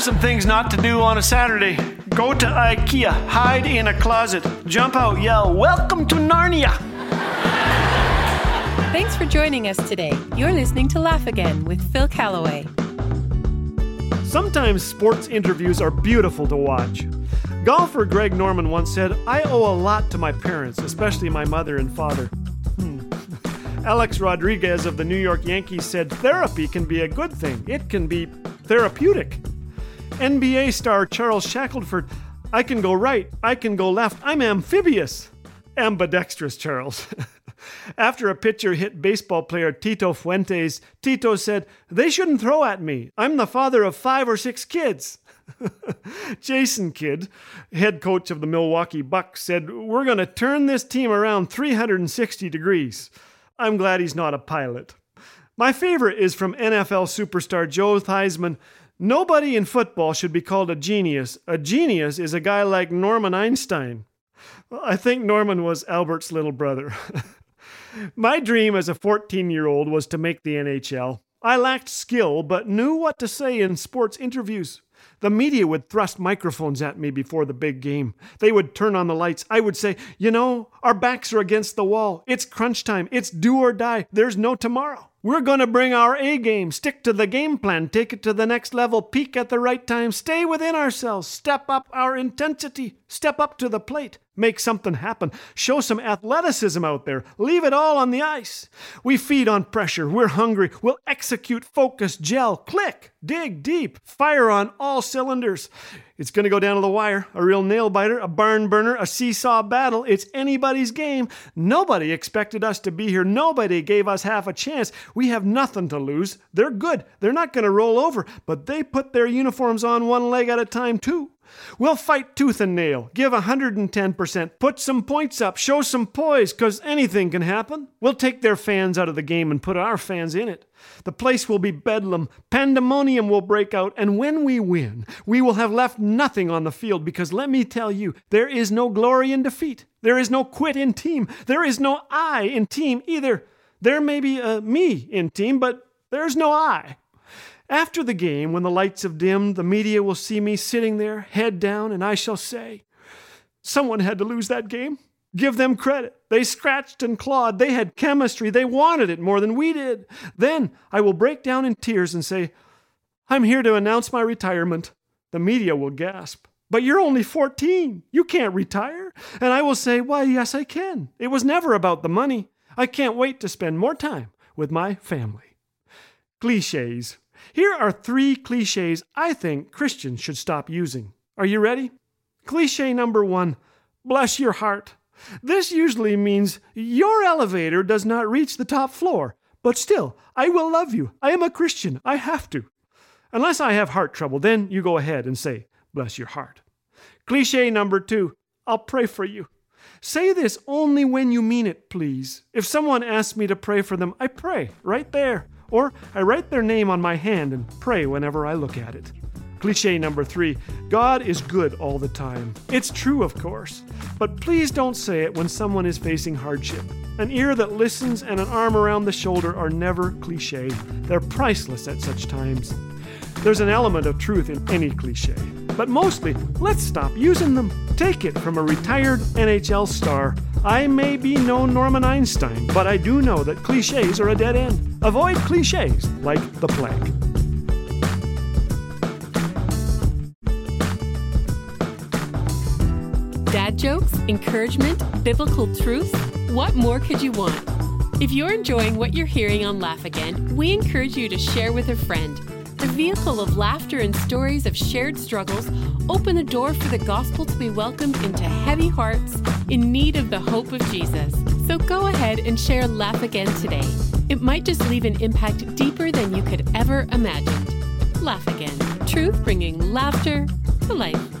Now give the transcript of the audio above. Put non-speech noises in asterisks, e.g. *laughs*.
are some things not to do on a Saturday. Go to IKEA, hide in a closet, jump out, yell, Welcome to Narnia! Thanks for joining us today. You're listening to Laugh Again with Phil Callaway. Sometimes sports interviews are beautiful to watch. Golfer Greg Norman once said, I owe a lot to my parents, especially my mother and father. Hmm. *laughs* Alex Rodriguez of the New York Yankees said, Therapy can be a good thing, it can be therapeutic. NBA star Charles Shackleford, I can go right, I can go left, I'm amphibious. Ambidextrous, Charles. *laughs* After a pitcher hit baseball player Tito Fuentes, Tito said, They shouldn't throw at me. I'm the father of five or six kids. *laughs* Jason Kidd, head coach of the Milwaukee Bucks, said, We're going to turn this team around 360 degrees. I'm glad he's not a pilot. My favorite is from NFL superstar Joe Theismann. Nobody in football should be called a genius. A genius is a guy like Norman Einstein. Well, I think Norman was Albert's little brother. *laughs* My dream as a 14 year old was to make the NHL. I lacked skill, but knew what to say in sports interviews. The media would thrust microphones at me before the big game. They would turn on the lights. I would say, You know, our backs are against the wall. It's crunch time. It's do or die. There's no tomorrow. We're going to bring our A game, stick to the game plan, take it to the next level, peak at the right time, stay within ourselves, step up our intensity, step up to the plate, make something happen, show some athleticism out there, leave it all on the ice. We feed on pressure, we're hungry, we'll execute, focus, gel, click, dig deep, fire on all cylinders. It's going to go down to the wire, a real nail biter, a barn burner, a seesaw battle. It's anybody's game. Nobody expected us to be here. Nobody gave us half a chance. We have nothing to lose. They're good. They're not going to roll over, but they put their uniforms on one leg at a time, too. We'll fight tooth and nail, give 110%, put some points up, show some poise, because anything can happen. We'll take their fans out of the game and put our fans in it. The place will be bedlam, pandemonium will break out, and when we win, we will have left nothing on the field because let me tell you, there is no glory in defeat. There is no quit in team. There is no I in team either. There may be a me in team, but there's no I. After the game, when the lights have dimmed, the media will see me sitting there, head down, and I shall say, Someone had to lose that game. Give them credit. They scratched and clawed. They had chemistry. They wanted it more than we did. Then I will break down in tears and say, I'm here to announce my retirement. The media will gasp. But you're only 14. You can't retire. And I will say, Why, yes, I can. It was never about the money. I can't wait to spend more time with my family. Cliches. Here are three cliches I think Christians should stop using. Are you ready? Cliche number one bless your heart. This usually means your elevator does not reach the top floor, but still, I will love you. I am a Christian. I have to. Unless I have heart trouble, then you go ahead and say, bless your heart. Cliche number two I'll pray for you. Say this only when you mean it, please. If someone asks me to pray for them, I pray right there. Or I write their name on my hand and pray whenever I look at it. Cliche number three God is good all the time. It's true, of course, but please don't say it when someone is facing hardship. An ear that listens and an arm around the shoulder are never cliche, they're priceless at such times. There's an element of truth in any cliche, but mostly, let's stop using them. Take it from a retired NHL star. I may be no Norman Einstein, but I do know that cliches are a dead end. Avoid cliches like the plague. Dad jokes, encouragement, biblical truth? What more could you want? If you're enjoying what you're hearing on Laugh Again, we encourage you to share with a friend. The vehicle of laughter and stories of shared struggles open the door for the gospel to be welcomed into heavy hearts in need of the hope of Jesus. So go ahead and share Laugh Again today. It might just leave an impact deeper than you could ever imagine. Laugh Again. Truth bringing laughter to life.